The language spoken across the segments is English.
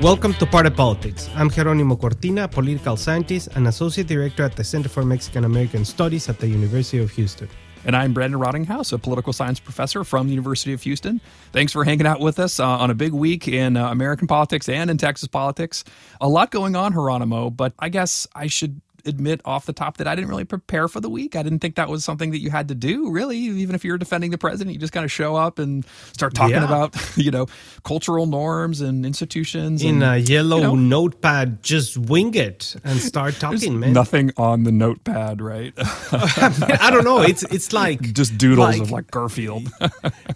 Welcome to Party Politics. I'm Jeronimo Cortina, political scientist and associate director at the Center for Mexican American Studies at the University of Houston. And I'm Brandon Rottinghaus, a political science professor from the University of Houston. Thanks for hanging out with us uh, on a big week in uh, American politics and in Texas politics. A lot going on, Jeronimo, but I guess I should admit off the top that I didn't really prepare for the week. I didn't think that was something that you had to do, really. Even if you're defending the president, you just kind of show up and start talking yeah. about, you know, cultural norms and institutions. In and, a yellow you know, notepad, just wing it and start talking, man. Nothing on the notepad, right? I don't know. It's it's like just doodles like, of like Garfield.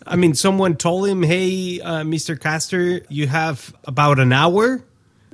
I mean, someone told him, "Hey, uh, Mr. Castor, you have about an hour."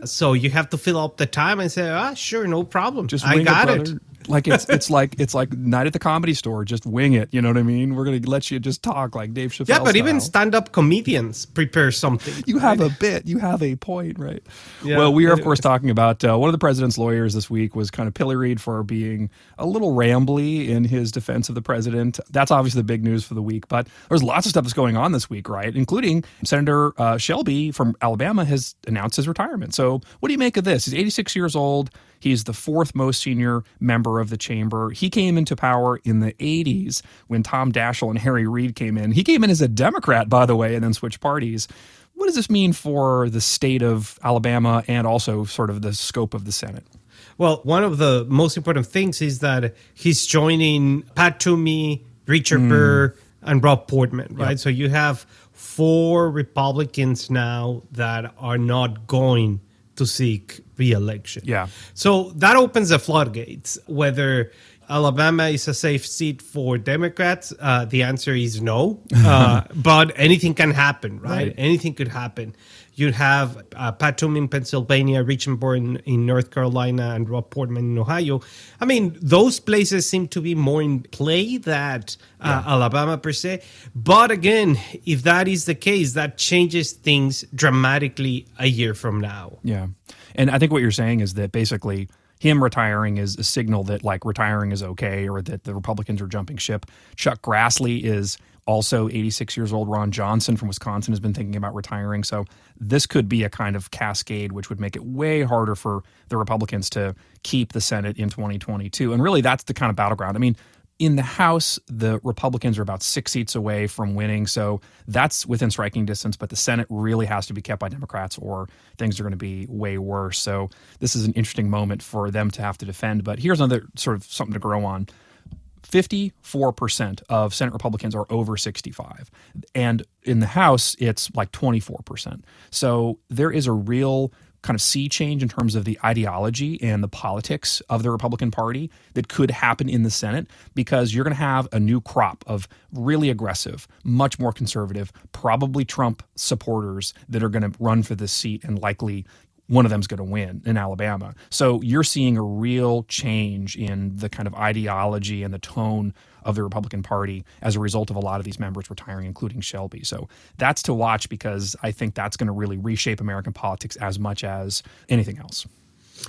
So you have to fill up the time and say, ah, sure, no problem. Just I got it. it like it's it's like it's like night at the comedy store. Just wing it. You know what I mean? We're gonna let you just talk like Dave Chappelle. Yeah, but style. even stand-up comedians prepare something. You have a bit. You have a point, right? Yeah, well, we are of course talking about uh, one of the president's lawyers this week was kind of pilloried for being a little rambly in his defense of the president. That's obviously the big news for the week. But there's lots of stuff that's going on this week, right? Including Senator uh, Shelby from Alabama has announced his retirement. So what do you make of this? He's 86 years old. He's the fourth most senior member of the chamber. He came into power in the 80s when Tom Daschle and Harry Reid came in. He came in as a Democrat, by the way, and then switched parties. What does this mean for the state of Alabama and also sort of the scope of the Senate? Well, one of the most important things is that he's joining Pat Toomey, Richard mm. Burr, and Rob Portman, right? Yep. So you have four Republicans now that are not going to seek re-election. Yeah. So that opens the floodgates. Whether Alabama is a safe seat for Democrats, uh, the answer is no. Uh, but anything can happen, right? right? Anything could happen. You have uh, Pat Toomey in Pennsylvania, in, in, North Carolina, and Rob Portman in Ohio. I mean, those places seem to be more in play than uh, yeah. Alabama per se. But again, if that is the case, that changes things dramatically a year from now. Yeah. And I think what you're saying is that basically him retiring is a signal that like retiring is okay or that the Republicans are jumping ship. Chuck Grassley is also 86 years old. Ron Johnson from Wisconsin has been thinking about retiring. So this could be a kind of cascade, which would make it way harder for the Republicans to keep the Senate in 2022. And really, that's the kind of battleground. I mean, in the House, the Republicans are about six seats away from winning. So that's within striking distance. But the Senate really has to be kept by Democrats or things are going to be way worse. So this is an interesting moment for them to have to defend. But here's another sort of something to grow on. 54% of Senate Republicans are over 65. And in the House, it's like 24%. So there is a real kind of sea change in terms of the ideology and the politics of the Republican Party that could happen in the Senate because you're going to have a new crop of really aggressive, much more conservative, probably Trump supporters that are going to run for this seat and likely one of them's going to win in Alabama. So you're seeing a real change in the kind of ideology and the tone of the Republican Party as a result of a lot of these members retiring, including Shelby. So that's to watch because I think that's going to really reshape American politics as much as anything else.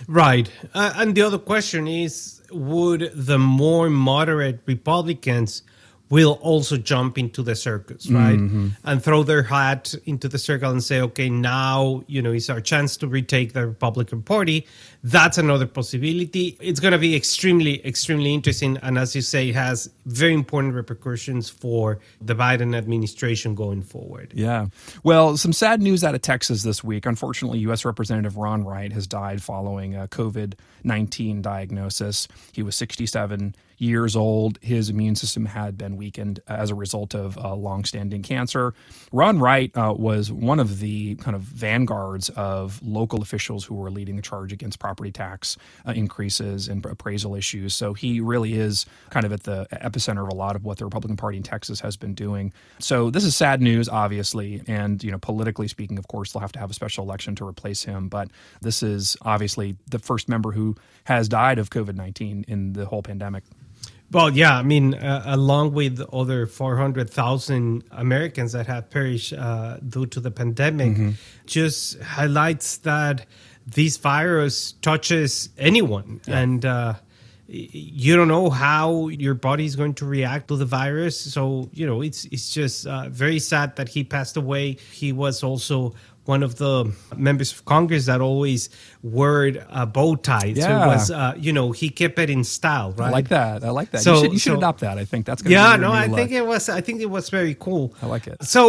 Right. Uh, and the other question is would the more moderate Republicans will also jump into the circus, right? Mm-hmm. And throw their hat into the circle and say, okay, now, you know, it's our chance to retake the Republican Party. That's another possibility. It's going to be extremely, extremely interesting. And as you say, has very important repercussions for the Biden administration going forward. Yeah. Well, some sad news out of Texas this week. Unfortunately, U.S. Representative Ron Wright has died following a COVID 19 diagnosis. He was 67 years old. His immune system had been weakened as a result of uh, longstanding cancer. Ron Wright uh, was one of the kind of vanguards of local officials who were leading the charge against property tax uh, increases and appraisal issues. So he really is kind of at the epicenter of a lot of what the Republican Party in Texas has been doing. So this is sad news, obviously, and you know politically speaking, of course, they'll have to have a special election to replace him. But this is obviously the first member who has died of COVID nineteen in the whole pandemic. Well, yeah, I mean, uh, along with other 400,000 Americans that have perished uh, due to the pandemic, mm-hmm. just highlights that this virus touches anyone. Yeah. And uh, you don't know how your body is going to react to the virus. So you know, it's it's just uh, very sad that he passed away. He was also one of the members of Congress that always wore a bow tie. Yeah. So it was, uh, you know, he kept it in style, right? I like that. I like that. So- you should, you should so- adopt that. I think that's going to Yeah, no, I look. think it was. I think it was very cool. I like it. So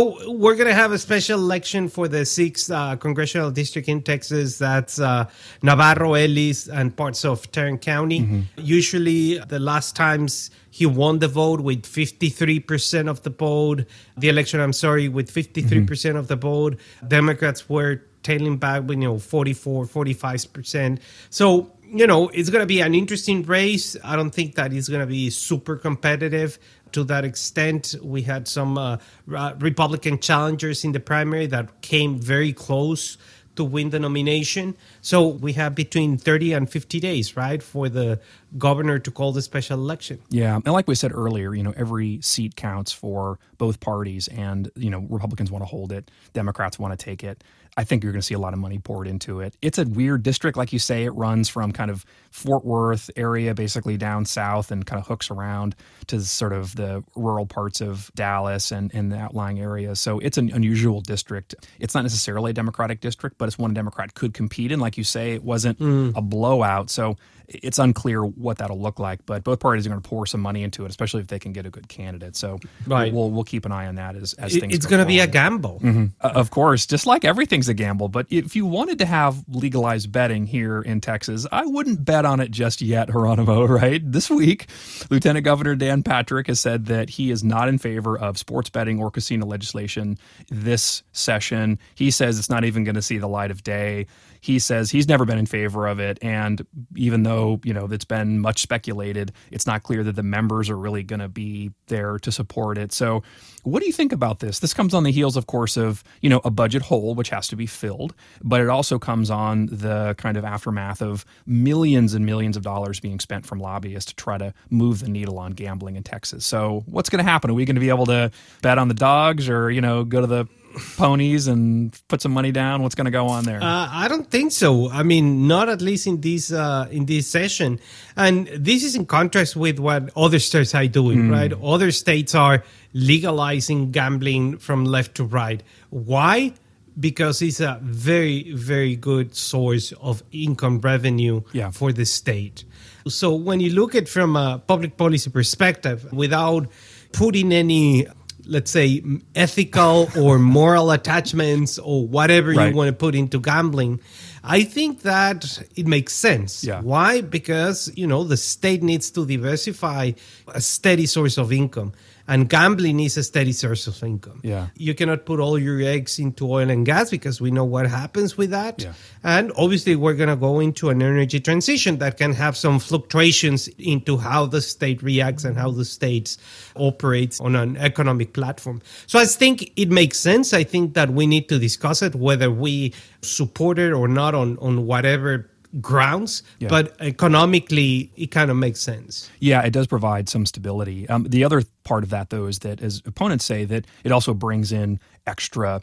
we're gonna have a special election for the sixth uh, congressional district in Texas. That's uh, Navarro, Ellis, and parts of Tarrant County. Mm-hmm. Usually, the last times he won the vote with fifty-three percent of the vote. The election, I'm sorry, with fifty-three percent of the vote. Democrats were tailing back you know 44, 45 percent. So you know it's gonna be an interesting race. I don't think that it's gonna be super competitive to that extent. We had some uh, Republican challengers in the primary that came very close to win the nomination. So we have between 30 and 50 days, right, for the governor to call the special election. Yeah, and like we said earlier, you know, every seat counts for both parties, and you know, Republicans want to hold it, Democrats want to take it. I think you're going to see a lot of money poured into it. It's a weird district, like you say. It runs from kind of Fort Worth area, basically down south, and kind of hooks around to sort of the rural parts of Dallas and, and the outlying areas. So it's an unusual district. It's not necessarily a Democratic district, but it's one a Democrat could compete in. Like you say, it wasn't a blowout. So it's unclear what that'll look like, but both parties are going to pour some money into it, especially if they can get a good candidate. So Right. we'll we'll keep an eye on that as, as things. it's go going to be a gamble. Uh, of course, just like everything's a gamble. But if you wanted to have legalized betting here in Texas, I wouldn't bet on it just yet, Jeronimo, right? This week, Lieutenant Governor Dan Patrick has said that he is not in favor of sports betting or casino legislation this session. He says it's not even going to see the light of day. He says he's never been in favor of it. And even though, you know, it's been much speculated, it's not clear that the members are really going to be there to support it. So, what do you think about this? This comes on the heels, of course, of, you know, a budget hole, which has to be filled, but it also comes on the kind of aftermath of millions and millions of dollars being spent from lobbyists to try to move the needle on gambling in Texas. So, what's going to happen? Are we going to be able to bet on the dogs or, you know, go to the ponies and put some money down? What's going to go on there? Uh, I don't think so. I mean, not at least in this uh, in this session. And this is in contrast with what other states are doing, right? Other states are legalizing gambling from left to right. Why? Because it's a very very good source of income revenue Yeah. for the state. So when you look at from a public policy perspective, without putting any let's say ethical or moral attachments or whatever Right. you want to put into gambling i think that it makes sense Yeah. why because you know the state needs to diversify a steady source of income and gambling is a steady source of income Yeah. you cannot put all your eggs into oil and gas because we know what happens with that Yeah. and obviously we're going to go into an energy transition that can have some fluctuations into how the state reacts and how the state operates on an economic platform so i think it makes sense i think that we need to discuss it whether we support it or not on on whatever grounds Yeah. but economically it kind of makes sense Yeah, it does provide some stability. Um, the other part of that, though, is that as opponents say that it also brings in extra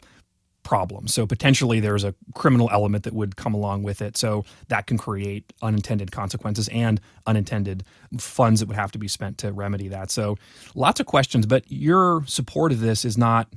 problems. So potentially there's a criminal element that would come along with it. So that can create unintended consequences and unintended funds that would have to be spent to remedy that. So lots of questions, but your support of this is not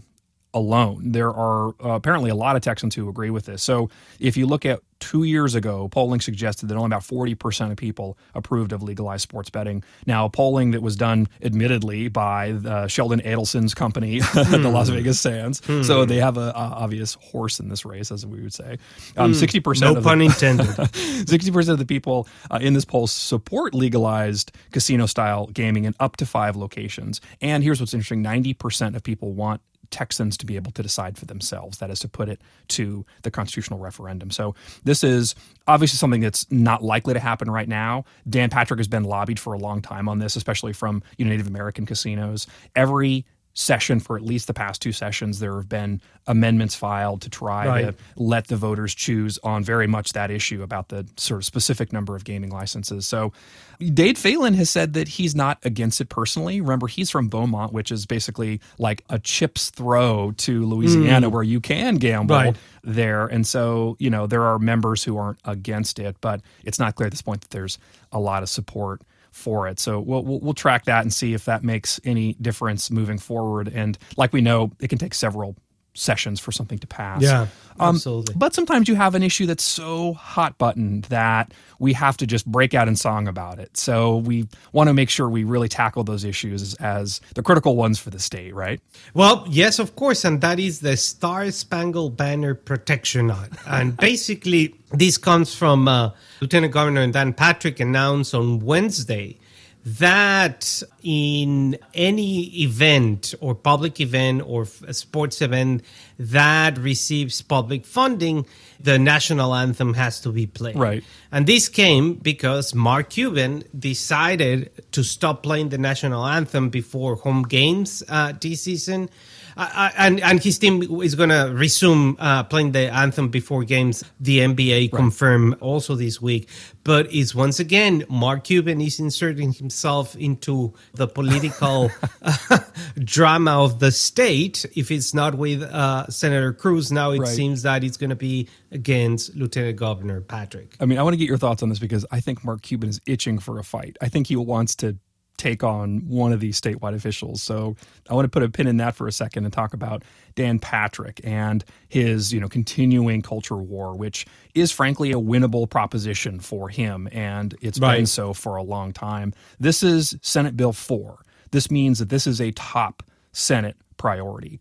alone. There are uh, apparently a lot of Texans who agree with this. So if you look at two years ago, polling suggested that only about 40% of people approved of legalized sports betting. Now, polling that was done admittedly by uh, Sheldon Adelson's company, the Las Vegas Sands. So they have a, a obvious horse in this race, as we would say. Um, 60% no of pun the, intended 60% of the people uh, in this poll support legalized casino style gaming in up to five locations. And here's what's interesting 90% of people want Texans to be able to decide for themselves. That is to put it to the constitutional referendum. So this is obviously something that's not likely to happen right now. Dan Patrick has been lobbied for a long time on this, especially from you know, Native American casinos. Every session for at least the past two sessions, there have been amendments filed to try to let the voters choose on very much that issue about the sort of specific number of gaming licenses. So Dade Phelan has said that he's not against it personally. Remember, he's from Beaumont, which is basically like a chip's throw to Louisiana mm. where you can gamble Right. there. And so, you know, there are members who aren't against it, but it's not clear at this point that there's a lot of support for it. So we'll, we'll, we'll track that and see if that makes any difference moving forward. And like we know, it can take several sessions for something to pass. Yeah, um, absolutely. But sometimes you have an issue that's so hot buttoned that we have to just break out in song about it. So we want to make sure we really tackle those issues as the critical ones for the state, right? Well, yes, of course, and that is the Star Spangled Banner Protection Act. and basically, this comes from uh, Lieutenant Governor Dan Patrick announced on Wednesday that in any event or public event or a sports event that receives public funding, the national anthem has to be played. Right. And this came because Mark Cuban decided to stop playing the national anthem before home games uh, this season and and his team is going to resume uh, playing the anthem before games. The NBA right. confirmed also this week, but it's once again Mark Cuban is inserting himself into the political drama of the state. If it's not with uh, Senator Cruz, now it right. seems that it's going to be against Lieutenant Governor Patrick. I mean, I want to get your thoughts on this because I think Mark Cuban is itching for a fight. I think he wants to take on one of these statewide officials. So I want to put a pin in that for a second and talk about Dan Patrick and his, you know, continuing culture war, which is frankly a winnable proposition for him, and it's right. been so for a long time. This is Senate Bill 4. This means that this is a top Senate priority.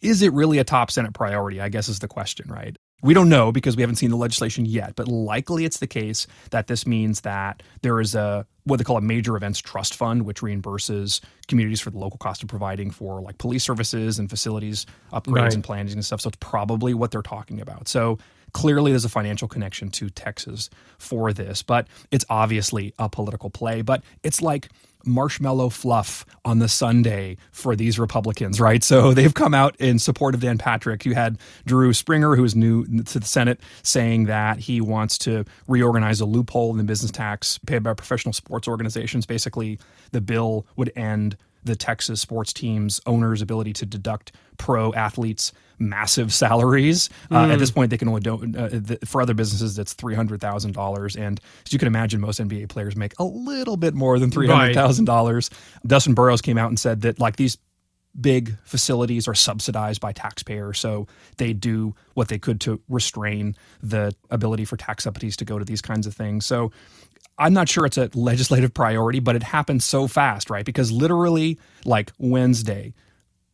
Is it really a top Senate priority? I guess is the question, right? We don't know because we haven't seen the legislation yet, but likely it's the case that this means that there is a what they call a major events trust fund, which reimburses communities for the local cost of providing for like police services and facilities upgrades right. and planning and stuff. So it's probably what they're talking about. So clearly there's a financial connection to Texas for this, but it's obviously a political play. But it's like marshmallow fluff on the Sunday for these Republicans, right? So they've come out in support of Dan Patrick. You had Drew Springer, who is new to the Senate, saying that he wants to reorganize a loophole in the business tax paid by professional sports organizations. Basically, the bill would end the Texas sports teams' owners' ability to deduct pro athletes' massive salaries. Uh, At hmm. this point, they can only do uh, the, for other businesses that's three hundred thousand dollars, and as you can imagine, most NBA players make a little bit more than three hundred thousand right. dollars. Dustin Burrows came out and said that like these big facilities are subsidized by taxpayers, so they do what they could to restrain the ability for tax subsidies to go to these kinds of things. So I'm not sure it's a legislative priority, but it happened so fast, right? Because literally, like Wednesday,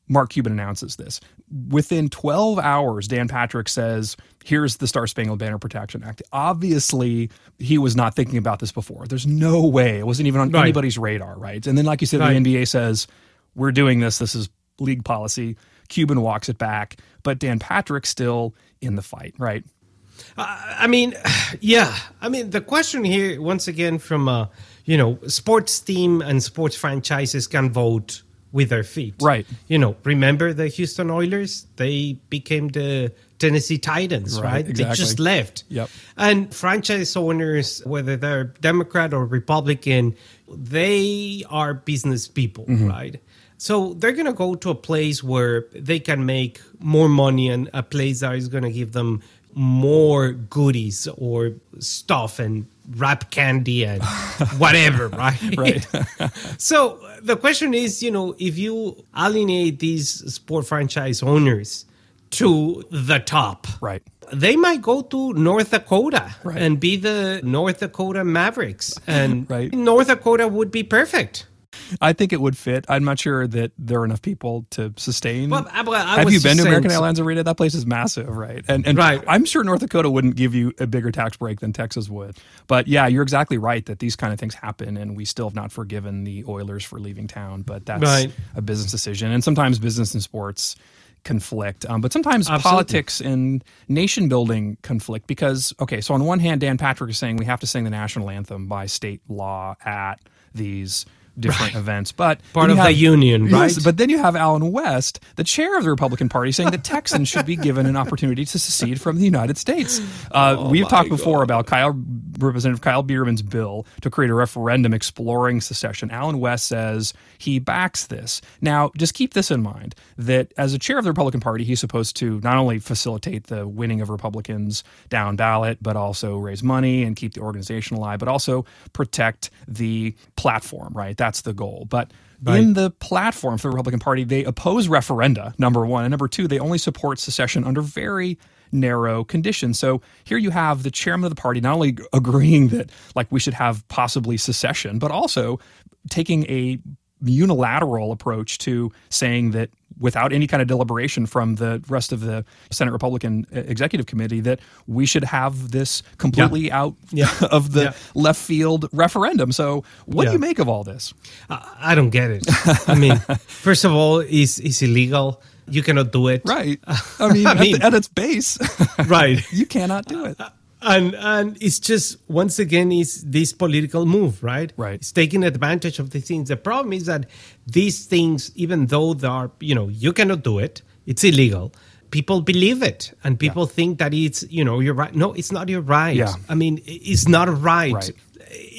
Mark Cuban announces this. Within 12 hours, Dan Patrick says, Here's the Star Spangled Banner Protection Act. Obviously, he was not thinking about this before. There's no way. It wasn't even on right. anybody's radar, right? And then, like you said, right. the NBA says, We're doing this. This is league policy. Cuban walks it back, but Dan Patrick's still in the fight, right? Uh, I mean, yeah. I mean, the question here, once again, from uh, you know, sports team and sports franchises can vote with their feet, right? You know, remember the Houston Oilers? They became the Tennessee Titans, right? right? Exactly. They just left. Yep. And franchise owners, whether they're Democrat or Republican, they are business people, mm-hmm. right? So they're going to go to a place where they can make more money and a place that is going to give them more goodies or stuff and wrap candy and whatever, right? right. so the question is, you know, if you alienate these sport franchise owners to the top, right? They might go to North Dakota right. and be the North Dakota Mavericks, and right. North Dakota would be perfect. I think it would fit. I'm not sure that there are enough people to sustain. Well, I, I Have you been to American Airlines Arena? That place is massive, right? And and right. I'm sure North Dakota wouldn't give you a bigger tax break than Texas would. But yeah, you're exactly right that these kind of things happen, and we still have not forgiven the Oilers for leaving town. But that's right. a business decision, and sometimes business and sports conflict. Um, but sometimes Absolutely. politics and nation building conflict because, okay, so on one hand, Dan Patrick is saying we have to sing the national anthem by state law at these different events. But Part of the union, Yes, but then you have Allen West, the chair of the Republican Party, saying that Texans should be given an opportunity to secede from the United States. Uh, Oh we've talked before about Kyle, Representative Kyle Biedermann's bill to create a referendum exploring secession. Allen West says he backs this. Now, just keep this in mind that as a chair of the Republican Party, he's supposed to not only facilitate the winning of Republicans down ballot, but also raise money and keep the organization alive, but also protect the platform, right? That's the goal. But in the platform for the Republican Party, they oppose referenda, number one. And number two, they only support secession under very narrow conditions. So here you have the chairman of the party not only agreeing that like we should have possibly secession, but also taking a unilateral approach to saying that without any kind of deliberation from the rest of the Senate Republican uh, Executive Committee that we should have this completely out Yeah. of the Yeah. left field referendum. So what Yeah. do you make of all this? I, I don't get it. I mean, first of all, it's, it's illegal. You cannot do it. Right. I mean, at, mean- the, at its base, Right. you cannot do it. And and it's just once again is this political move right? Right. it's taking advantage of the things. The problem is that these things even though they are you know you cannot do it it's illegal people believe it. And people think that it's you know you're right. No it's not your right. Yeah. i mean it's not a right, Right.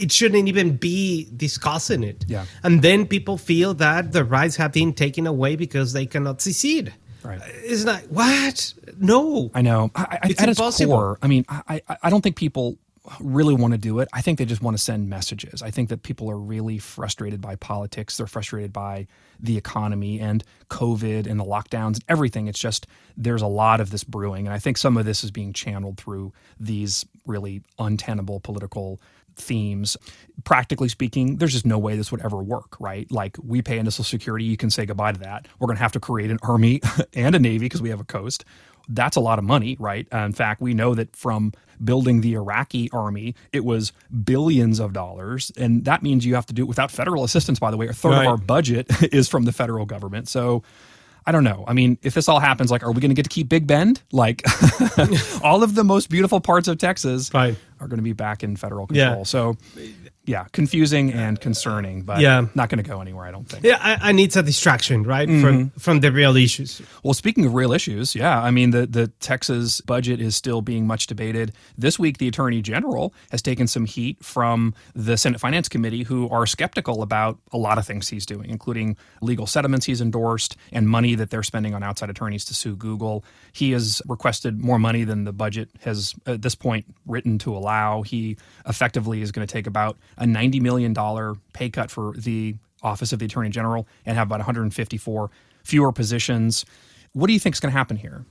it shouldn't even be discussing it. Yeah. and then people feel that the rights have been taken away because they cannot secede Right. it's not what no I know. I, I, It's at its impossible. core, I mean, I, I, I don't think people really want to do it. I think they just want to send messages. I think that people are really frustrated by politics. They're frustrated by the economy and COVID and the lockdowns and everything. It's just there's a lot of this brewing, and I think some of this is being channeled through these really untenable political themes. Practically speaking, there's just no way this would ever work, right? Like we pay into Social Security, you can say goodbye to that. We're going to have to create an army and a navy because we have a coast. That's a lot of money, right? Uh, in fact, we know that from building the Iraqi army, it was billions of dollars. And that means you have to do it without federal assistance, by the way. A third Right. of our budget is from the federal government. So I don't know. I mean, if this all happens, like, are we going to get to keep Big Bend? Like, all of the most beautiful parts of Texas Right. are going to be back in federal Yeah. control. So, yeah, confusing and concerning, but Yeah. not going to go anywhere, I don't think. Yeah, I, I need a distraction, right, Mm-hmm. from from the real issues. Well, speaking of real issues, yeah, I mean, the, the Texas budget is still being much debated. This week, the Attorney General has taken some heat from the Senate Finance Committee, who are skeptical about a lot of things he's doing, including legal settlements he's endorsed and money that they're spending on outside attorneys to sue Google. He has requested more money than the budget has, at this point, written to allow. He effectively is going to take about a $90 million pay cut for the Office of the Attorney General and have about 154 fewer positions. What do you think is going to happen here?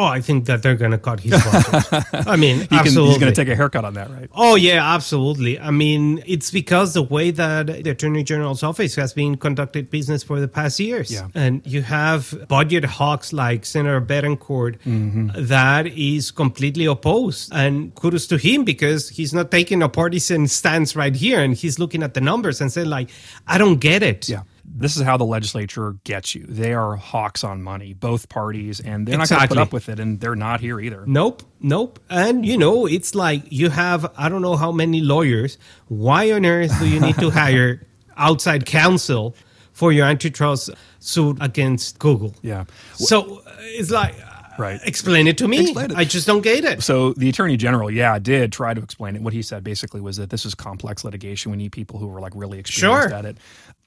Oh, I think that they're going to cut his budget. I mean, He can, absolutely. he's going to take a haircut on that, right? Oh yeah, absolutely. I mean, it's because the way that the Attorney General's office has been conducted business for the past years, Yeah. and you have budget hawks like Senator Bettencourt Mm-hmm. that is completely opposed. And kudos to him because he's not taking a partisan stance right here, and he's looking at the numbers and saying like, "I don't get it." Yeah. This is how the legislature gets you. They are hawks on money, both parties, and they're not going to put up with it, and they're not here either. Nope, nope. And you know, it's like you have I don't know how many lawyers. Why on earth do you need to hire outside counsel for your antitrust suit against Google? Yeah. So it's like, Right. Explain it to me. It. I just don't get it. So the attorney general, yeah, did try to explain it. What he said basically was that this is complex litigation. We need people who are like really experienced Sure. at it.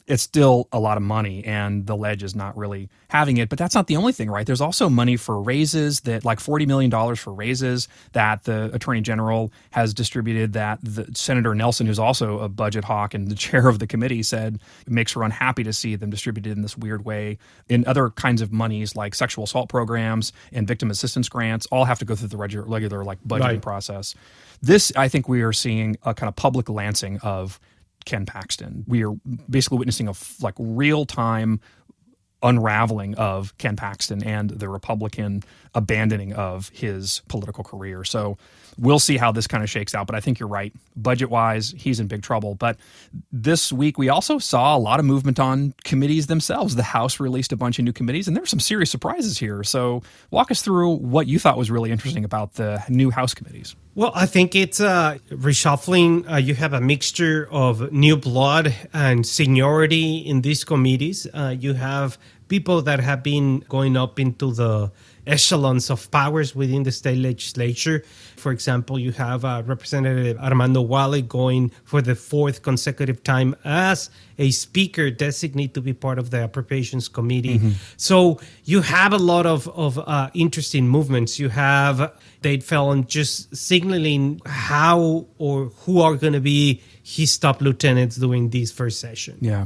It's still a lot of money, and the ledge is not really having it. But that's not the only thing, right? There's also money for raises that, like forty million dollars for raises that the attorney general has distributed. That the Senator Nelson, who's also a budget hawk and the chair of the committee, said it makes her unhappy to see them distributed in this weird way. In other kinds of monies, like sexual assault programs and victim assistance grants, all have to go through the regular, regular like budgeting Right. process. This, I think, we are seeing a kind of public lancing of Ken Paxton. We are basically witnessing a like real time unraveling of Ken Paxton and the Republican abandoning of his political career. So we'll see how this kind of shakes out. But I think you're right. Budget wise, he's in big trouble. But this week, we also saw a lot of movement on committees themselves. The House released a bunch of new committees, and there were some serious surprises here. So walk us through what you thought was really interesting about the new House committees. Well, I think it's uh, reshuffling. Uh, you have a mixture of new blood and seniority in these committees. Uh, you have people that have been going up into the echelons of powers within the state legislature. For example, you have uh, Representative Armando Walle going for the fourth consecutive time as a speaker designate to be part of the appropriations committee. Mm-hmm. So you have a lot of, of uh, interesting movements. You have Dade Phelan just signaling how or who are going to be his top lieutenants during this first session. Yeah.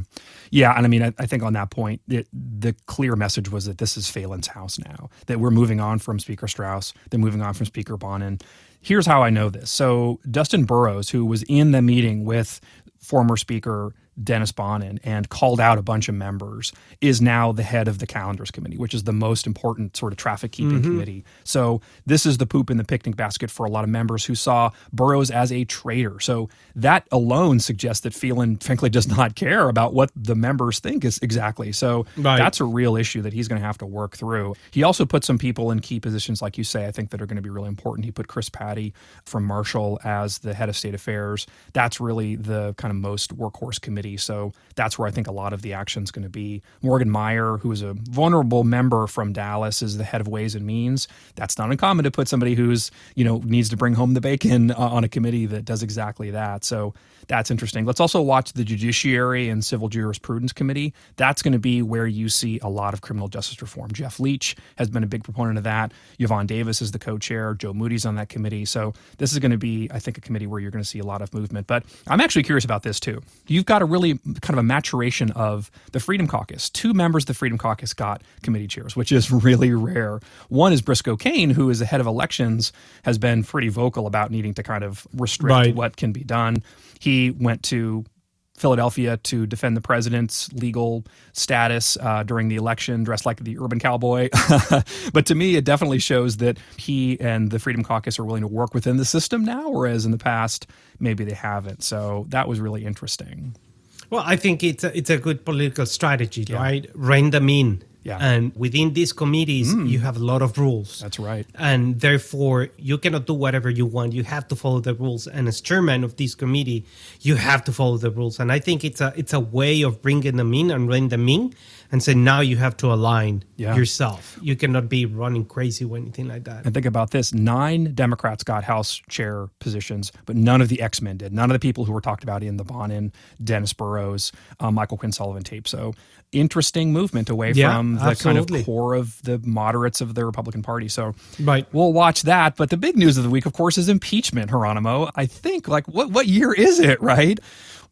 Yeah, and I mean, I, I think on that point, it, the clear message was that this is Phelan's house now. That we're moving on from Speaker Straus, they're moving on from Speaker Bonnen. Here's how I know this. So Dustin Burrows, who was in the meeting with former Speaker Dennis Bonnen and called out a bunch of members, is now the head of the calendars committee, which is the most important sort of traffic keeping mm-hmm. committee. So this is the poop in the picnic basket for a lot of members who saw Burrows as a traitor. So that alone suggests that Phelan frankly does not care about what the members think is exactly. So right. that's a real issue that he's going to have to work through. He also put some people in key positions, like you say, I think that are going to be really important. He put Chris Paddie from Marshall as the head of state affairs. That's really the kind of most workhorse committee so that's where I think a lot of the action is going to be. Morgan Meyer, who is a vulnerable member from Dallas, is the head of Ways and Means. That's not uncommon to put somebody who's you know needs to bring home the bacon uh, on a committee that does exactly that. So that's interesting. Let's also watch the Judiciary and Civil Jurisprudence Committee. That's going to be where you see a lot of criminal justice reform. Jeff Leach has been a big proponent of that. Yvonne Davis is the co-chair. Joe Moody's on that committee. So this is going to be, I think, a committee where you're going to see a lot of movement. But I'm actually curious about this too. You've got a really kind of a maturation of the Freedom Caucus. Two members of the Freedom Caucus got committee chairs, which is really rare. One is Briscoe Cain, who is the head of elections, has been pretty vocal about needing to kind of restrict right. what can be done. He went to Philadelphia to defend the president's legal status uh, during the election, dressed like the urban cowboy. but to me, it definitely shows that he and the Freedom Caucus are willing to work within the system now, whereas in the past, maybe they haven't. So that was really interesting. Well, I think it's a, it's a good political strategy, yeah. right? Rein them in. Yeah. And within these committees, mm. you have a lot of rules. That's right. And therefore, you cannot do whatever you want. You have to follow the rules. And as chairman of this committee, you have to follow the rules. And I think it's a it's a way of bringing them in and reining them in and say now you have to align yeah. yourself. You cannot be running crazy or anything like that. And think about this: nine Democrats got House chair positions, but none of the X Men did. None of the people who were talked about in the Bonnen, Dennis Burrows, um, Michael Quinn Sullivan tape. So interesting movement away yeah, from the absolutely. kind of core of the moderates of the Republican Party. So right. we'll watch that. But the big news of the week, of course, is impeachment. Jeronimo, I think like what what year is it? Right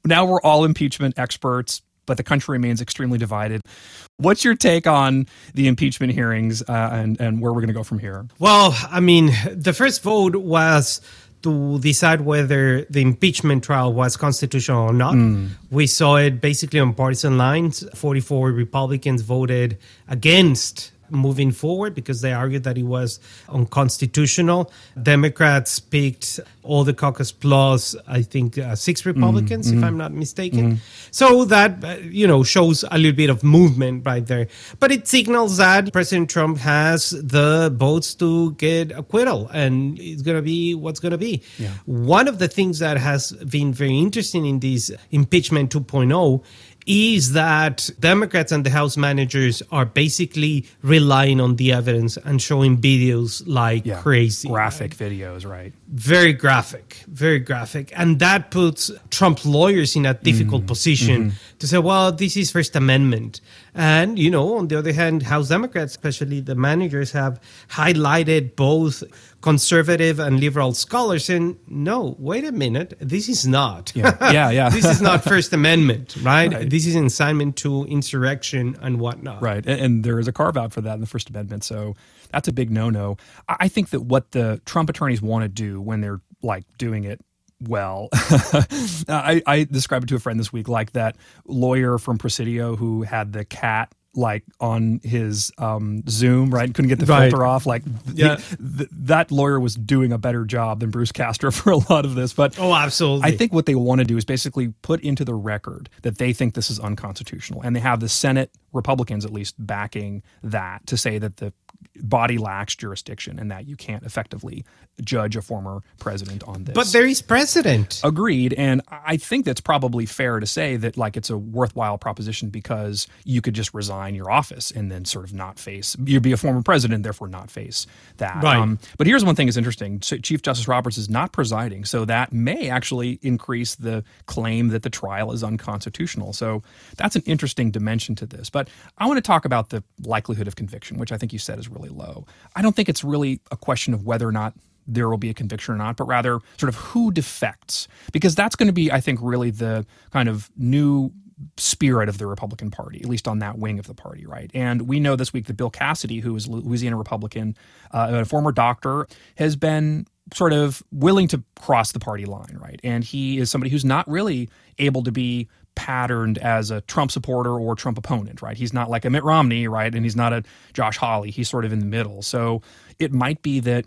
now we're all impeachment experts but the country remains extremely divided. What's your take on the impeachment hearings uh, and, and where we're going to go from here? Well, I mean, the first vote was to decide whether the impeachment trial was constitutional or not. Mm. We saw it basically on partisan lines. 44 Republicans voted against moving forward because they argued that it was unconstitutional. Democrats picked all the caucus plus, I think, uh, six Republicans, mm-hmm. if I'm not mistaken. Mm-hmm. So that, uh, you know, shows a little bit of movement right there. But it signals that President Trump has the votes to get acquittal and it's going to be what's going to be. Yeah. One of the things that has been very interesting in this impeachment 2.0 is that Democrats and the House managers are basically relying on the evidence and showing videos like yeah, crazy. Graphic right? videos, right? Very graphic, very graphic. And that puts Trump lawyers in a difficult mm, position mm-hmm. to say, well, this is First Amendment. And, you know, on the other hand, House Democrats, especially the managers, have highlighted both conservative and liberal scholars and no, wait a minute, this is not. Yeah, yeah. yeah. this is not First Amendment, right? right? This is incitement to insurrection and whatnot. Right. And, and there is a carve out for that in the First Amendment. So that's a big no no. I think that what the Trump attorneys want to do when they're like doing it well. I, I described it to a friend this week like that lawyer from Presidio who had the cat like on his um, Zoom, right? Couldn't get the right. filter off. Like, yeah. th- that lawyer was doing a better job than Bruce Castor for a lot of this. But oh, absolutely. I think what they want to do is basically put into the record that they think this is unconstitutional, and they have the Senate Republicans at least backing that to say that the body lacks jurisdiction and that you can't effectively judge a former president on this. But there is precedent. Agreed. And I think that's probably fair to say that like it's a worthwhile proposition because you could just resign your office and then sort of not face you'd be a former president, therefore not face that. Right. Um, but here's one thing that's interesting. Chief Justice Roberts is not presiding, so that may actually increase the claim that the trial is unconstitutional. So that's an interesting dimension to this. But I want to talk about the likelihood of conviction, which I think you said is really low. I don't think it's really a question of whether or not there will be a conviction or not, but rather sort of who defects, because that's going to be, I think, really the kind of new spirit of the Republican Party, at least on that wing of the party, right? And we know this week that Bill Cassidy, who is a Louisiana Republican, uh, a former doctor, has been sort of willing to cross the party line, right? And he is somebody who's not really able to be patterned as a Trump supporter or Trump opponent, right? He's not like a Mitt Romney, right? And he's not a Josh Hawley. He's sort of in the middle. So it might be that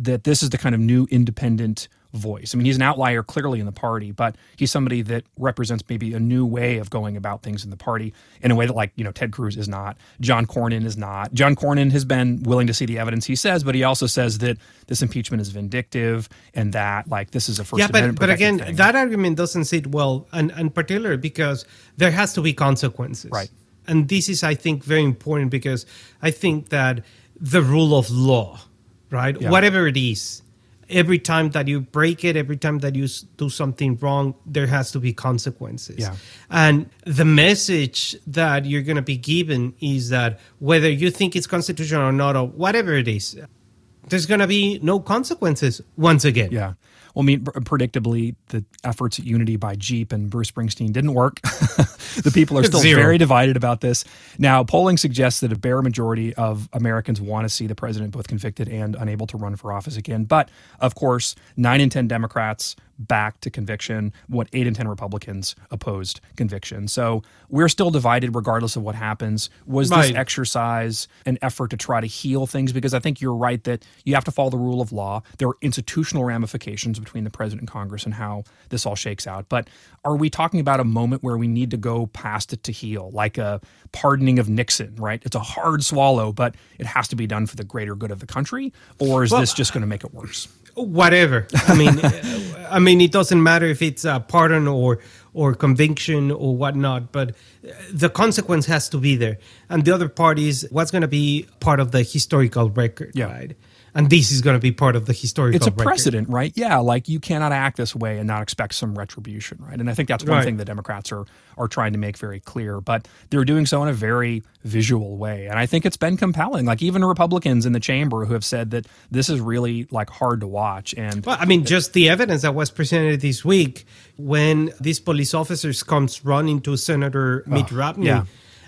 that this is the kind of new independent voice. I mean, he's an outlier clearly in the party, but he's somebody that represents maybe a new way of going about things in the party in a way that, like, you know, Ted Cruz is not, John Cornyn is not. John Cornyn has been willing to see the evidence he says, but he also says that this impeachment is vindictive and that, like, this is a first yeah, but, but again, thing. that argument doesn't sit well, and, and particularly because there has to be consequences. Right. And this is, I think, very important because I think that the rule of law, right, yeah. whatever it is, every time that you break it, every time that you do something wrong, there has to be consequences. Yeah. And the message that you're going to be given is that whether you think it's constitutional or not, or whatever it is, there's going to be no consequences once again. Yeah. Well, I mean, predictably, the efforts at unity by Jeep and Bruce Springsteen didn't work. the people are still Zero. very divided about this. Now, polling suggests that a bare majority of Americans want to see the president both convicted and unable to run for office again. But of course, nine in 10 Democrats back to conviction, what eight in 10 Republicans opposed conviction. So we're still divided regardless of what happens. Was right. this exercise an effort to try to heal things? Because I think you're right that you have to follow the rule of law. There are institutional ramifications between the president and Congress and how this all shakes out. But are we talking about a moment where we need to go past it to heal, like a pardoning of Nixon, right? It's a hard swallow, but it has to be done for the greater good of the country? Or is well, this just going to make it worse? whatever. I mean, I mean, it doesn't matter if it's a pardon or or conviction or whatnot, but the consequence has to be there. And the other part is what's going to be part of the historical record, yeah. right? And this is going to be part of the historical. It's a record. precedent, right? Yeah, like you cannot act this way and not expect some retribution, right? And I think that's one right. thing the Democrats are are trying to make very clear, but they're doing so in a very visual way, and I think it's been compelling. Like even Republicans in the chamber who have said that this is really like hard to watch. And well, I mean, just the evidence that was presented this week when these police officers comes running to Senator oh, Mitt Romney. Yeah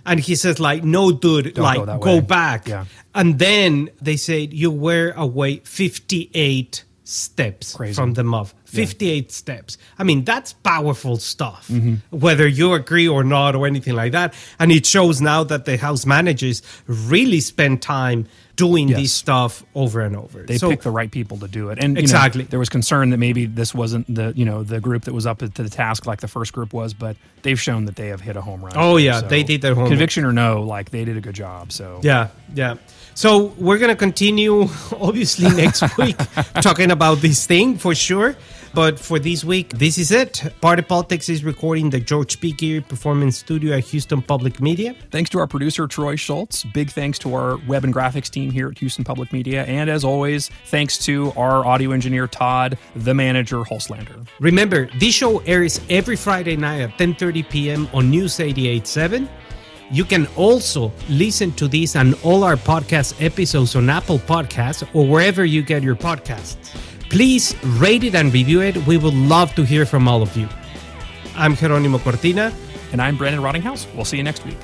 and he says like no dude Don't like go, go back yeah. and then they say you were away 58 steps Crazy. from the mob 58 yeah. steps i mean that's powerful stuff mm-hmm. whether you agree or not or anything like that and it shows now that the house managers really spend time doing yes. this stuff over and over. They so, pick the right people to do it. And exactly, know, there was concern that maybe this wasn't the you know the group that was up to the task like the first group was, but they've shown that they have hit a home run. Oh yeah, so, they did their home conviction run. or no, like they did a good job. So yeah, yeah. So we're gonna continue obviously next week talking about this thing for sure. But for this week, this is it. Party Politics is recording the George P. Geary Performance Studio at Houston Public Media. Thanks to our producer, Troy Schultz. Big thanks to our web and graphics team here at Houston Public Media. And as always, thanks to our audio engineer, Todd, the manager, Holslander. Remember, this show airs every Friday night at 10.30 p.m. on News 88.7. You can also listen to this and all our podcast episodes on Apple Podcasts or wherever you get your podcasts. Please rate it and review it. We would love to hear from all of you. I'm Jeronimo Cortina. And I'm Brandon Rottinghaus. We'll see you next week.